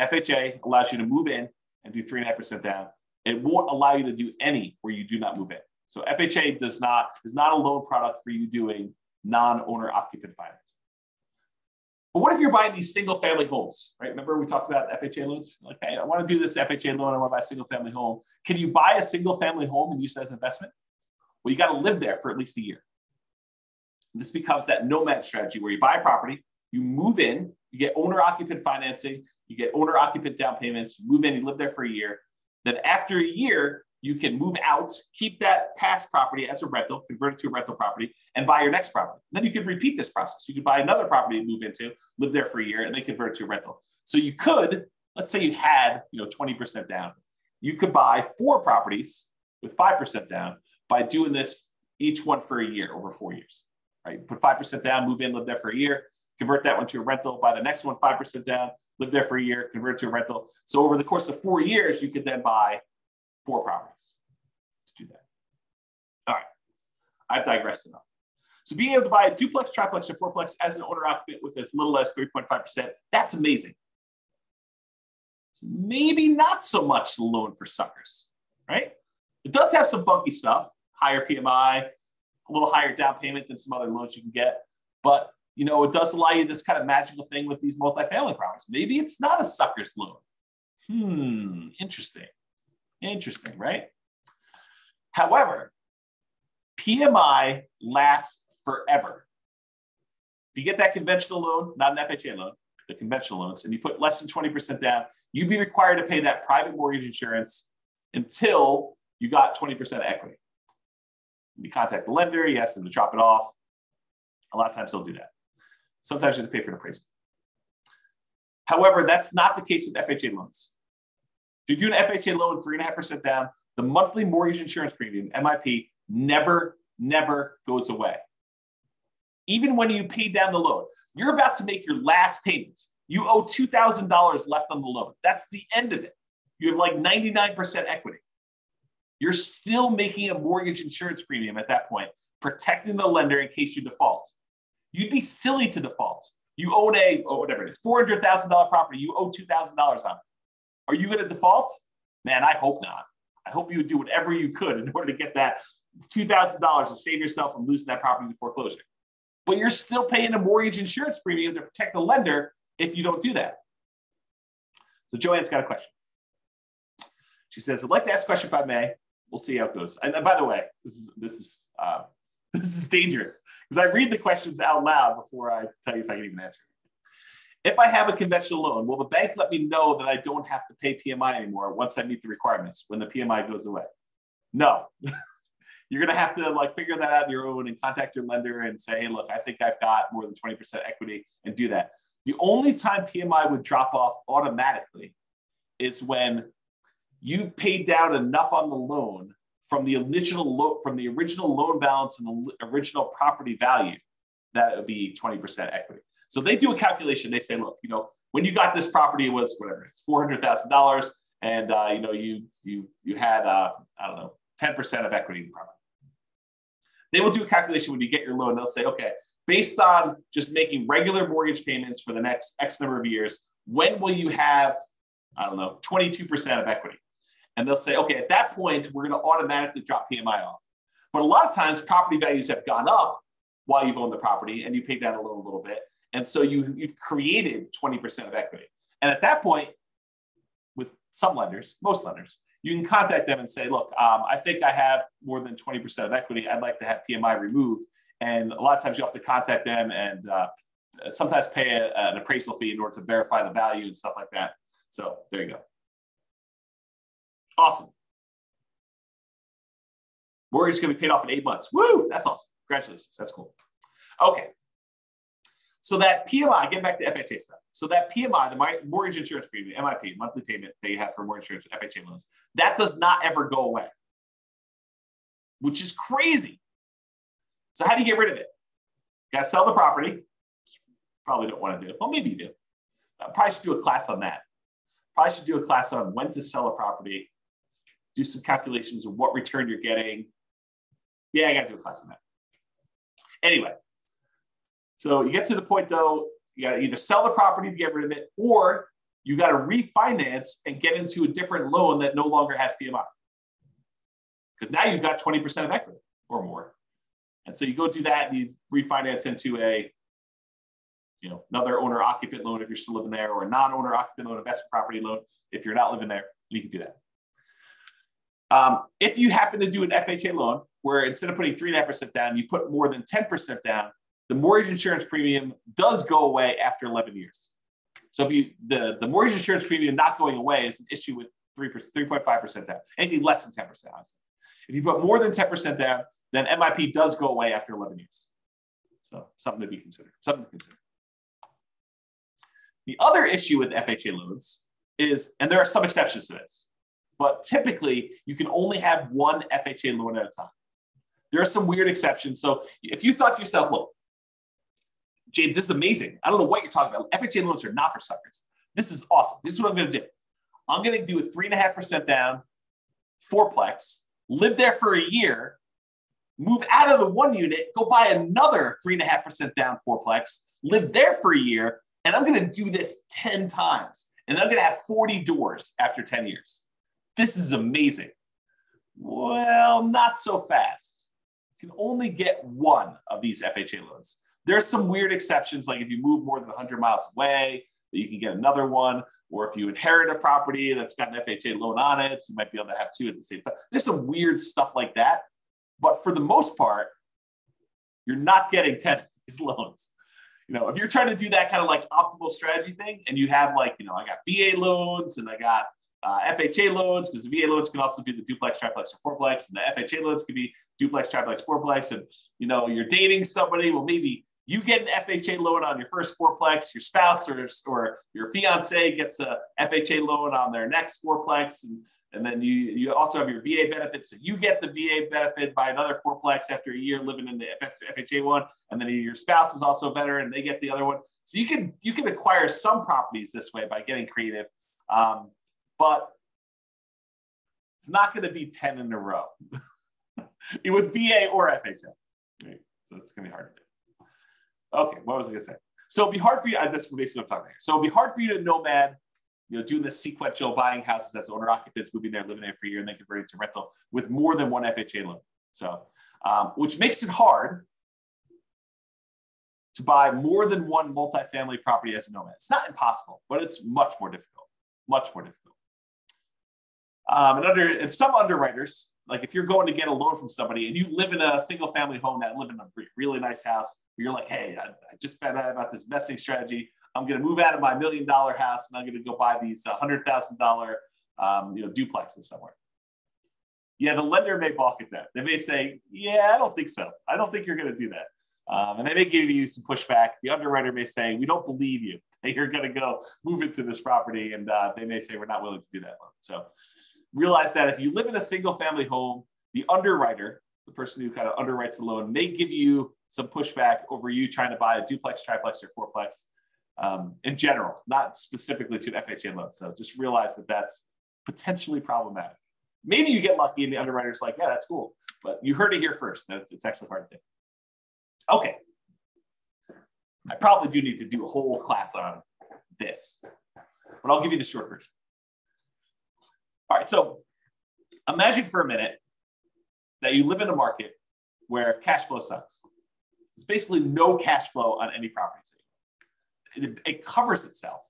FHA allows you to move in and do three and a half percent down. It won't allow you to do any where you do not move in. So FHA does not is not a loan product for you doing non-owner occupant finance. But what if you're buying these single family homes, right? Remember we talked about FHA loans? Like, hey, I want to do this FHA loan. I want to buy a single family home. Can you buy a single family home and use it as an investment? Well, you got to live there for at least a year. This becomes that nomad strategy where you buy a property, you move in, you get owner occupant financing, you get owner occupant down payments, you move in, you live there for a year. Then after a year, you can move out, keep that past property as a rental, convert it to a rental property, and buy your next property. then you could repeat this process. You could buy another property and move into, live there for a year, and then convert it to a rental. So you could, let's say you had, you know, 20% down. You could buy four properties with 5% down by doing this each one for a year over four years. Right? Put 5% down, move in, live there for a year, convert that one to a rental, buy the next one 5% down, live there for a year, convert it to a rental. So over the course of four years, you could then buy four properties. Let's do that. All right. I've digressed enough. So being able to buy a duplex, triplex, or fourplex as an owner occupant with as little as 3.5%, that's amazing. So maybe not so much loan for suckers, right? It does have some funky stuff, higher PMI, a little higher down payment than some other loans you can get. But you know, it does allow you this kind of magical thing with these multifamily properties. Maybe it's not a sucker's loan. Hmm, interesting. Interesting, right? However, PMI lasts forever. If you get that conventional loan, not an FHA loan, the conventional loans, and you put less than 20% down, you'd be required to pay that private mortgage insurance until you got 20% equity. You contact the lender, you ask them to drop it off. A lot of times they'll do that. Sometimes you have to pay for an appraisal. However, that's not the case with FHA loans. If you do an FHA loan, three and a half percent down, the monthly mortgage insurance premium, MIP, never, never goes away. Even when you pay down the loan, you're about to make your last payment. You owe $2,000 left on the loan. That's the end of it. You have like 99% equity. You're still making a mortgage insurance premium at that point, protecting the lender in case you default. You'd be silly to default. You own a, or whatever it is, $400,000 property, you owe $2,000 on it. Are you going to default? Man, I hope not. I hope you would do whatever you could in order to get that $2,000 to save yourself from losing that property to foreclosure. But you're still paying a mortgage insurance premium to protect the lender if you don't do that. So Joanne's got a question. She says, I'd like to ask a question if I may. We'll see how it goes. And, by the way, this is this is uh, this is dangerous because I read the questions out loud before I tell you if I can even answer. If I have a conventional loan, will the bank let me know that I don't have to pay PMI anymore once I meet the requirements when the PMI goes away? No. You're to have to like figure that out on your own and contact your lender and say, hey, look, I think I've got more than 20% equity and do that. The only time PMI would drop off automatically is when you paid down enough on the loan from the original lo- from the original loan balance and the original property value that would be 20% equity. So they do a calculation. They say, look, you know, when you got this property, it was whatever it's four hundred thousand dollars, and uh, you know, you you you had uh, I don't know, ten percent of equity in the property. They will do a calculation when you get your loan. They'll say, okay, based on just making regular mortgage payments for the next X number of years, when will you have, I don't know, 22% of equity? And they'll say, okay, at that point, we're going to automatically drop PMI off. But a lot of times, property values have gone up while you've owned the property and you paid down a little, little bit. And so you, you've created 20% of equity. And at that point, with some lenders, most lenders, you can contact them and say, look, um, I think I have more than 20% of equity. I'd like to have PMI removed. And a lot of times you have to contact them and uh, sometimes pay a, an appraisal fee in order to verify the value and stuff like that. So there you go. Awesome. Mortgage is going to be paid off in eight months. Woo! That's awesome. Congratulations. That's cool. Okay. So that PMI, getting back to FHA stuff. So that PMI, the mortgage insurance premium, MIP, monthly payment that you have for mortgage insurance with FHA loans, that does not ever go away, which is crazy. So how do you get rid of it? You got to sell the property. Probably don't want to do it. Well, maybe you do. I probably should do a class on that. Probably should do a class on when to sell a property. Do some calculations of what return you're getting. Yeah, I got to do a class on that. Anyway, so you get to the point though, you got to either sell the property to get rid of it, or you got to refinance and get into a different loan that no longer has PMI. Because now you've got 20% of equity or more. And so you go do that and you refinance into a, you know, another owner occupant loan if you're still living there, or a non-owner occupant loan, investment property loan if you're not living there. You can do that. Um, if you happen to do an FHA loan where instead of putting three and a half percent down, you put more than 10% down, the mortgage insurance premium does go away after 11 years. So if you the, the mortgage insurance premium not going away is an issue with 3%, 3.5% down, anything less than 10%, honestly. If you put more than 10% down, then MIP does go away after 11 years. So something to be considered, something to consider. The other issue with FHA loans is, and there are some exceptions to this, but typically you can only have one FHA loan at a time. There are some weird exceptions. So if you thought to yourself, look, James, this is amazing. I don't know what you're talking about. FHA loans are not for suckers. This is awesome. This is what I'm going to do. I'm going to do a three and a half percent down fourplex, live there for a year, move out of the one unit, go buy another three and a half percent down fourplex, live there for a year, and I'm going to do this 10 times. And I'm going to have 40 doors after 10 years. This is amazing. Well, not so fast. You can only get one of these FHA loans. There's some weird exceptions, like if you move more than 100 miles away, that you can get another one. Or if you inherit a property that's got an FHA loan on it, you might be able to have two at the same time. There's some weird stuff like that. But for the most part, you're not getting 10 of these loans. You know, if you're trying to do that kind of like optimal strategy thing, and you have like, you know, I got VA loans and I got uh, FHA loans, because the VA loans can also be the duplex, triplex, or fourplex, and the FHA loans can be duplex, triplex, fourplex. And you know, you're dating somebody, well, maybe you get an FHA loan on your first fourplex, your spouse or, or your fiance gets a FHA loan on their next fourplex, and, and then you, you also have your VA benefit. So you get the VA benefit buy another fourplex after a year living in the FHA one, and then your spouse is also better and they get the other one. So you can you can acquire some properties this way by getting creative, um, but it's not going to be 10 in a row with VA or FHA. Right? So it's going to be hard to do. Okay, what was I going to say? So it'd be hard for you. That's basically what I'm talking here. So it'd be hard for you to nomad, you know, doing this sequential buying houses as owner occupants, moving there, living there for a year, and then converting to rental with more than one FHA loan. So, um, which makes it hard to buy more than one multifamily property as a nomad. It's not impossible, but it's much more difficult. Much more difficult. Um, and under and some underwriters like if you're going to get a loan from somebody and you live in a single family home that live in a really nice house, you're like, hey, I, I just found out about this investing strategy. I'm going to move out of my million dollar house and I'm going to go buy these hundred thousand dollar, um, you know, duplexes somewhere. Yeah, the lender may balk at that. They may say, yeah, I don't think so. I don't think you're going to do that. Um, and they may give you some pushback. The underwriter may say, we don't believe you that you're going to go move into this property. And uh, they may say, we're not willing to do that loan. So realize that if you live in a single family home, the underwriter, the person who kind of underwrites the loan, may give you some pushback over you trying to buy a duplex, triplex, or fourplex um, in general, not specifically to an FHA loan. So just realize that that's potentially problematic. Maybe you get lucky and the underwriter's like, yeah, that's cool. But you heard it here first. That it's, actually hard to do. Okay. I probably do need to do a whole class on this, but I'll give you the short version. All right, so imagine for a minute that you live in a market where cash flow sucks. There's basically no cash flow on any properties. It, it covers itself,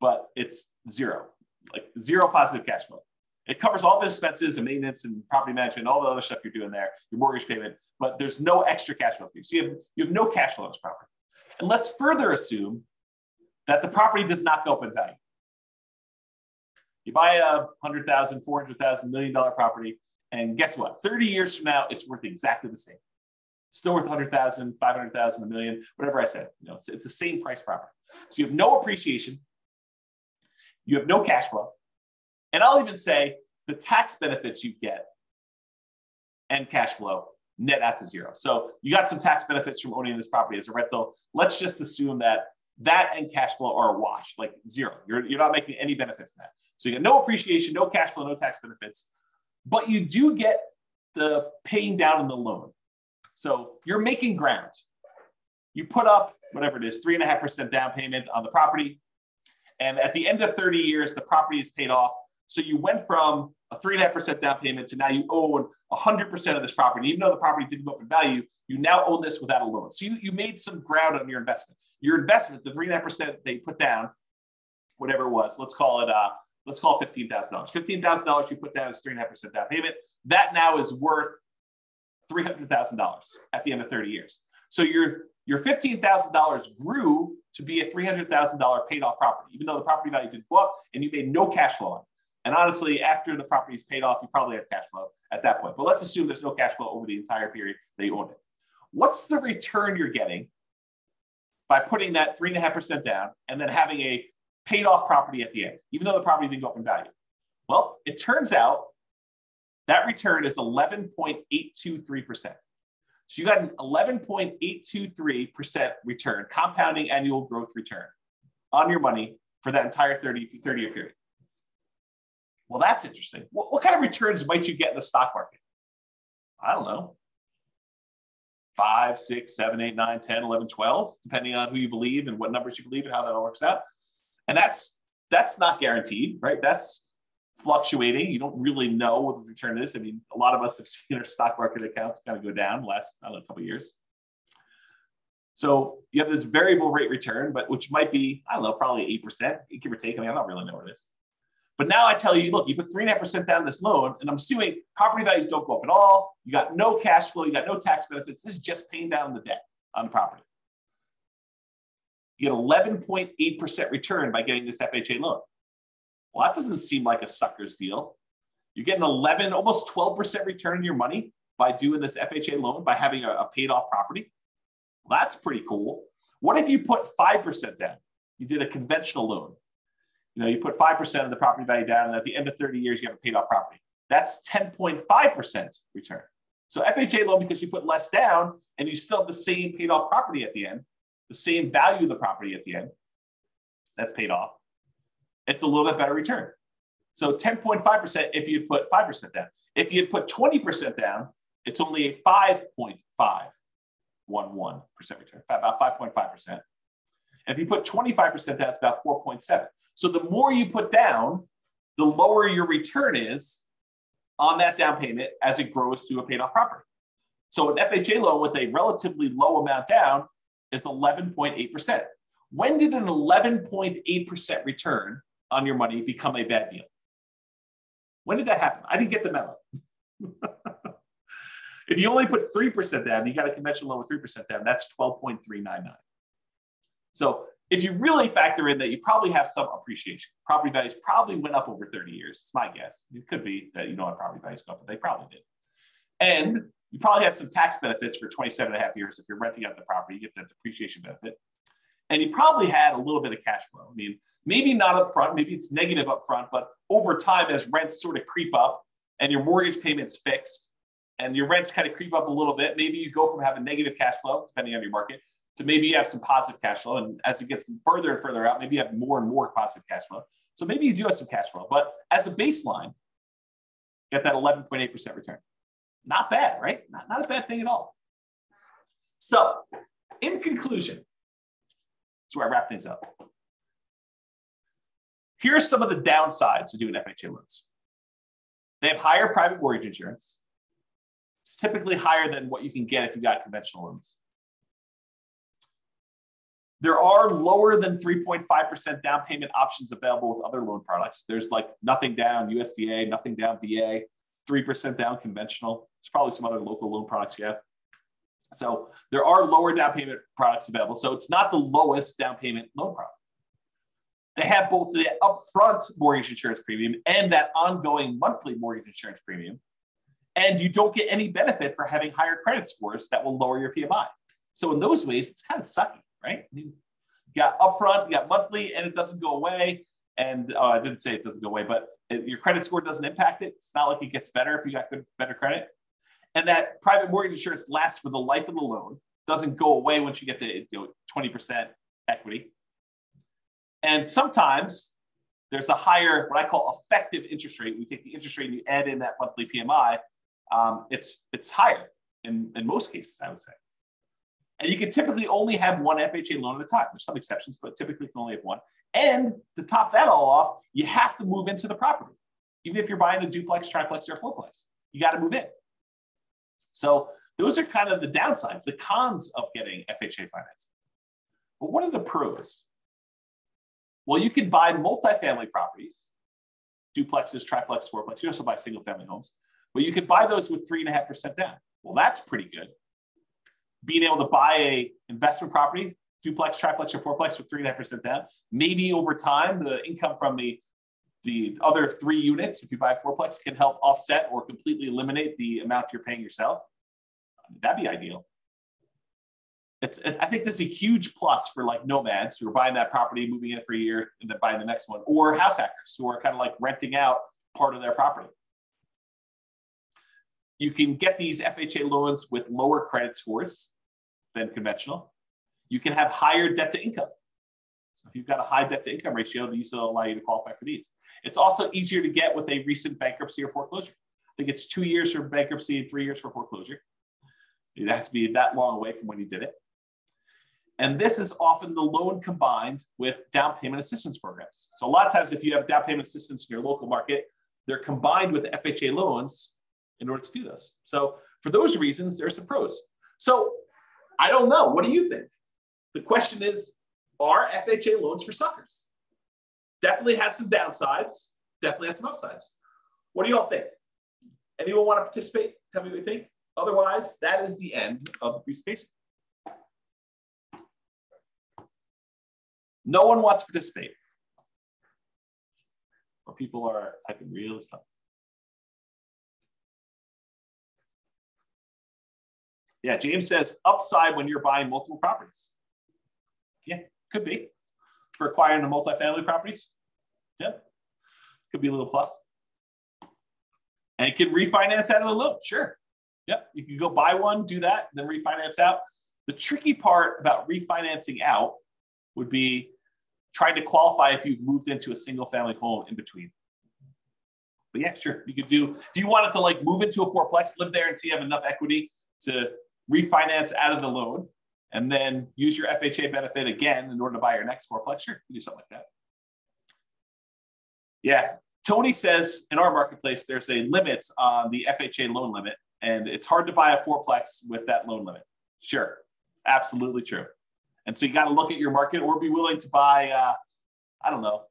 but it's zero, like zero positive cash flow. It covers all the expenses and maintenance and property management, and all the other stuff you're doing there, your mortgage payment, but there's no extra cash flow for you. So you have, you have no cash flow on this property. And let's further assume that the property does not go up in value. You buy a hundred thousand, four hundred thousand, million dollar property, and guess what? 30 years from now, it's worth exactly the same. Still worth 100,000, 500,000, a million, whatever I said. You know, it's, it's the same price property. So you have no appreciation, you have no cash flow, and I'll even say the tax benefits you get and cash flow net out to zero. So you got some tax benefits from owning this property as a rental. Let's just assume that that and cash flow are a wash, like zero. You're, you're not making any benefit from that. So you get no appreciation, no cash flow, no tax benefits, but you do get the paying down on the loan. So you're making ground. You put up whatever it is, three and a half percent down payment on the property, And at the end of 30 years, the property is paid off. So you went from a three and a half percent down payment to now you own 100% of this property. Even though the property didn't go up in value, you now own this without a loan. So you, you made some ground on your investment. Your investment, the three and a half percent they put down, whatever it was, let's call it uh, let's call it $15,000. $15,000 you put down is three and a half percent down payment. That now is worth $300,000 at the end of 30 years. So your, your $15,000 grew to be a $300,000 paid off property, even though the property value didn't go up and you made no cash flow on it. And honestly, after the property is paid off, you probably have cash flow at that point. But let's assume there's no cash flow over the entire period that you own it. What's the return you're getting by putting that three and a half percent down and then having a paid off property at the end, even though the property didn't go up in value? Well, it turns out that return is 11.823%. So you got an 11.823% return, compounding annual growth return on your money for that entire 30, 30 year period. Well, that's interesting. What, what kind of returns might you get in the stock market? I don't know. 5, 6, 7, 8, 9, 10, 11, 12, depending on who you believe and what numbers you believe and how that all works out. And that's that's not guaranteed, right? That's fluctuating. You don't really know what the return is. I mean, a lot of us have seen our stock market accounts kind of go down last I don't know, a couple years. So you have this variable rate return, but which might be, I don't know, probably 8%, give or take. I mean, I don't really know what it is. But now I tell you, look, you put three and a half percent down this loan, and I'm assuming property values don't go up at all. You got no cash flow, you got no tax benefits. This is just paying down the debt on the property. You get 11.8% return by getting this FHA loan. Well, that doesn't seem like a sucker's deal. You're getting 11, almost 12% return on your money by doing this FHA loan, by having a, a paid off property. Well, that's pretty cool. What if you put 5% down? You did a conventional loan. You know, you put 5% of the property value down, and at the end of 30 years, you have a paid off property. That's 10.5% return. So FHA loan, because you put less down and you still have the same paid off property at the end, the same value of the property at the end, that's paid off it's a little bit better return. So 10.5% if you put 5% down. If you put 20% down, it's only a 5.511% return, about 5.5%. If you put 25% down, it's about 4.7. So the more you put down, the lower your return is on that down payment as it grows to a paid off property. So an FHA loan with a relatively low amount down is 11.8%. When did an 11.8% return on your money become a bad deal. When did that happen? I didn't get the memo. if you only put 3% down, you got a conventional loan with 3% down, that's 12.399. So if you really factor in that you probably have some appreciation, property values probably went up over 30 years. It's my guess. It could be that you know what property values go up, but they probably did. And you probably had some tax benefits for 27 and a half years. If you're renting out the property, you get that depreciation benefit. And you probably had a little bit of cash flow. I mean, maybe not up front, maybe it's negative up front, but over time, as rents sort of creep up and your mortgage payment's fixed and your rents kind of creep up a little bit, maybe you go from having negative cash flow, depending on your market, to maybe you have some positive cash flow. And as it gets further and further out, maybe you have more and more positive cash flow. So maybe you do have some cash flow, but as a baseline, get that 11.8% return. Not bad, right? Not, not a bad thing at all. So, in conclusion, that's where I wrap things up. Here are some of the downsides to doing FHA loans. They have higher private mortgage insurance. It's typically higher than what you can get if you got conventional loans. There are lower than 3.5% down payment options available with other loan products. There's like nothing down USDA, nothing down VA, 3% down conventional. There's probably some other local loan products you have. So there are lower down payment products available. So it's not the lowest down payment loan product. They have both the upfront mortgage insurance premium and that ongoing monthly mortgage insurance premium. And you don't get any benefit for having higher credit scores that will lower your PMI. So in those ways, it's kind of sucky, right? you got upfront, you got monthly, and it doesn't go away. And uh, I didn't say it doesn't go away, but it, your credit score doesn't impact it. It's not like it gets better if you got good, better credit. And that private mortgage insurance lasts for the life of the loan, doesn't go away once you get to you know, 20% equity. And sometimes there's a higher, what I call effective interest rate. We take the interest rate and you add in that monthly PMI. Um, it's it's higher in, in most cases, I would say. And you can typically only have one FHA loan at a time. There's some exceptions, but typically you can only have one. And to top that all off, you have to move into the property. Even if you're buying a duplex, triplex, or fourplex, you got to move in. So those are kind of the downsides, the cons of getting FHA financing. But what are the pros? Well, you can buy multifamily properties, duplexes, triplex, fourplex. You also buy single family homes, but you can buy those with three and a half percent down. Well, that's pretty good. Being able to buy a investment property, duplex, triplex, or fourplex with three and a half percent down. Maybe over time, the income from the the other three units, if you buy a fourplex, can help offset or completely eliminate the amount you're paying yourself. That'd be ideal. It's, I think this is a huge plus for like nomads who are buying that property, moving in for a year, and then buying the next one, or house hackers who are kind of like renting out part of their property. You can get these FHA loans with lower credit scores than conventional. You can have higher debt to income. So if you've got a high debt to income ratio, these will allow you to qualify for these. It's also easier to get with a recent bankruptcy or foreclosure. I think it's two years for bankruptcy and three years for foreclosure. It has to be that long away from when you did it. And this is often the loan combined with down payment assistance programs. So a lot of times, if you have down payment assistance in your local market, they're combined with FHA loans in order to do this. So for those reasons, there's some pros. So I don't know. What do you think? The question is, are FHA loans for suckers? Definitely has some downsides, definitely has some upsides. What do you all think? Anyone want to participate? Tell me what you think. Otherwise, that is the end of the presentation. No one wants to participate. Or people are typing real stuff. Yeah, James says upside when you're buying multiple properties. Yeah, could be. For acquiring the multifamily properties. Yeah, could be a little plus. And it can refinance out of the loan. Sure. Yep. You can go buy one, do that, then refinance out. The tricky part about refinancing out would be trying to qualify if you've moved into a single family home in between. But yeah, sure. You could do, if you wanted to like move into a fourplex, live there until you have enough equity to refinance out of the loan and then use your FHA benefit again in order to buy your next fourplex, sure, you do something like that. Yeah. Tony says in our marketplace, there's a limit on the FHA loan limit, and it's hard to buy a fourplex with that loan limit. Sure. Absolutely true. And so you got to look at your market or be willing to buy, uh, I don't know,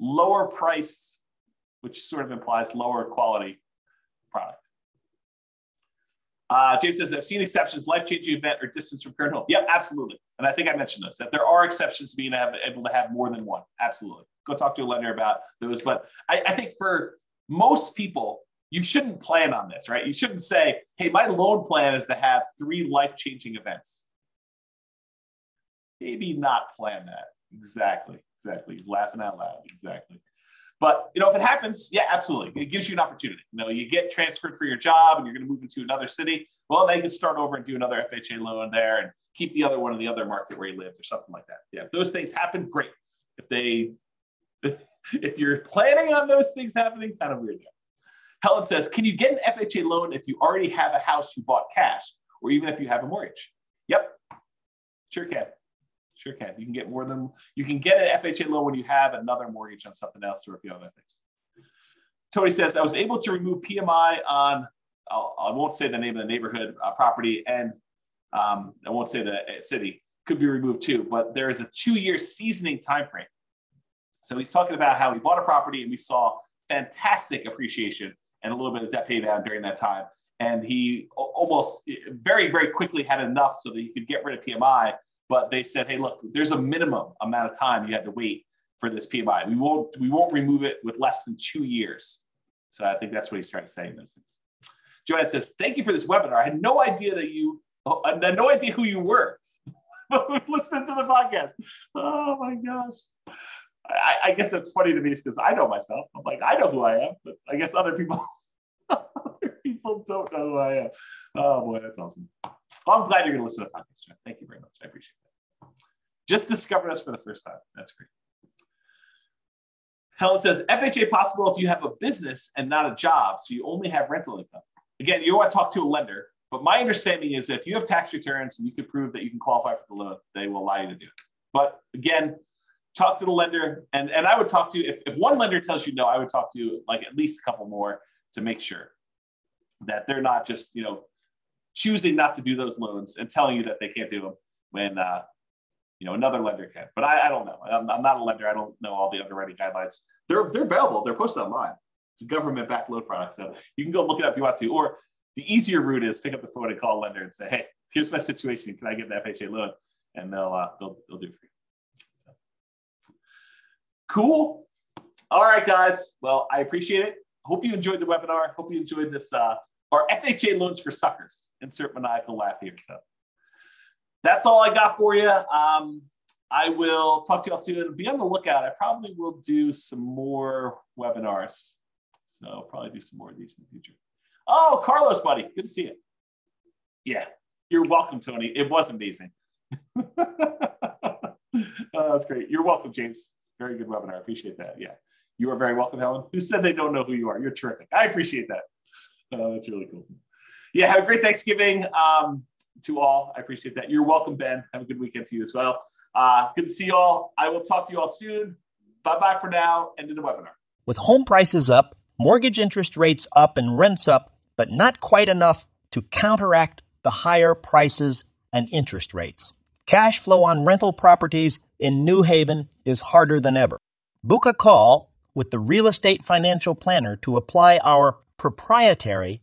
lower priced, which sort of implies lower quality product. Uh, James says, I've seen exceptions, life changing event or distance from current home. Yep, absolutely. And I think I mentioned this that there are exceptions to being able to have more than one. Absolutely. Go talk to a lender about those. But I, I think for most people, you shouldn't plan on this, right? You shouldn't say, hey, my loan plan is to have three life changing events maybe not plan that. Exactly. Exactly. He's laughing out loud. Exactly. But you know, if it happens, yeah, absolutely. It gives you an opportunity. You know, you get transferred for your job and you're going to move into another city. Well, then you can start over and do another FHA loan there and keep the other one in the other market where you live or something like that. Yeah, if those things happen, great. If they if you're planning on those things happening, kind of weird. Helen says, can you get an FHA loan if you already have a house you bought cash, or even if you have a mortgage? Yep, sure can. Sure can. You can get more than you can get an FHA loan when you have another mortgage on something else or a few other things. Tony says I was able to remove PMI on I'll, I will not say the name of the neighborhood uh, property and um, I won't say the uh, city could be removed too, but there is a two-year seasoning time frame. So he's talking about how he bought a property and we saw fantastic appreciation and a little bit of debt pay down during that time. And he almost very, very quickly had enough so that he could get rid of PMI but they said, hey, look, there's a minimum amount of time you had to wait for this PMI. We won't we won't remove it with less than two years. So I think that's what he's trying to say in those things. Joanne says, thank you for this webinar. I had no idea that you, oh, I had no idea who you were. But listen to the podcast. Oh my gosh. I, I guess that's funny to me because I know myself. I'm like, I know who I am, but I guess other people, other people don't know who I am. Oh boy, that's awesome. Well, I'm glad you're going to listen to the podcast, John. Thank you very much. I appreciate that. Just discovered us for the first time. That's great. Helen says FHA possible if you have a business and not a job, so you only have rental income. Again, you want to talk to a lender But my understanding is if you have tax returns and you can prove that you can qualify for the loan, they will allow you to do it. But again, talk to the lender. And, and I would talk to, if, if one lender tells you no, I would talk to like at least a couple more to make sure that they're not just, you know, choosing not to do those loans and telling you that they can't do them when, uh, you know, another lender can. But I, I don't know. I'm, I'm, not a lender. I don't know all the underwriting guidelines. They're, they're available. They're posted online. It's a government backed loan product. So you can go look it up if you want to. Or the easier route is pick up the phone and call a lender and say, hey, here's my situation. Can I get an FHA loan? And they'll, uh, they'll, they'll do it for you. So. Cool. All right, guys. Well, I appreciate it. Hope you enjoyed the webinar. Hope you enjoyed this, uh, our FHA loans for suckers. Insert maniacal laugh here. So that's all I got for you. Um, I will talk to you all soon. Be on the lookout. I probably will do some more webinars. So I'll probably do some more of these in the future. Oh, Carlos, buddy. Good to see you. Yeah, you're welcome, Tony. It was amazing. oh, that's great. You're welcome, James. Very good webinar. I appreciate that. Yeah. You are very welcome, Helen. Who said they don't know who you are? You're terrific. I appreciate that. Oh, that's really cool. Yeah, have a great Thanksgiving um, to all. I appreciate that. You're welcome, Ben. Have a good weekend to you as well. Uh, good to see you all. I will talk to you all soon. Bye bye for now. End of the webinar. With home prices up, mortgage interest rates up, and rents up, but not quite enough to counteract the higher prices and interest rates. Cash flow on rental properties in New Haven is harder than ever. Book a call with the Real Estate Financial Planner to apply our proprietary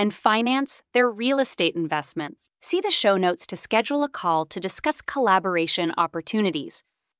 and finance their real estate investments. See the show notes to schedule a call to discuss collaboration opportunities.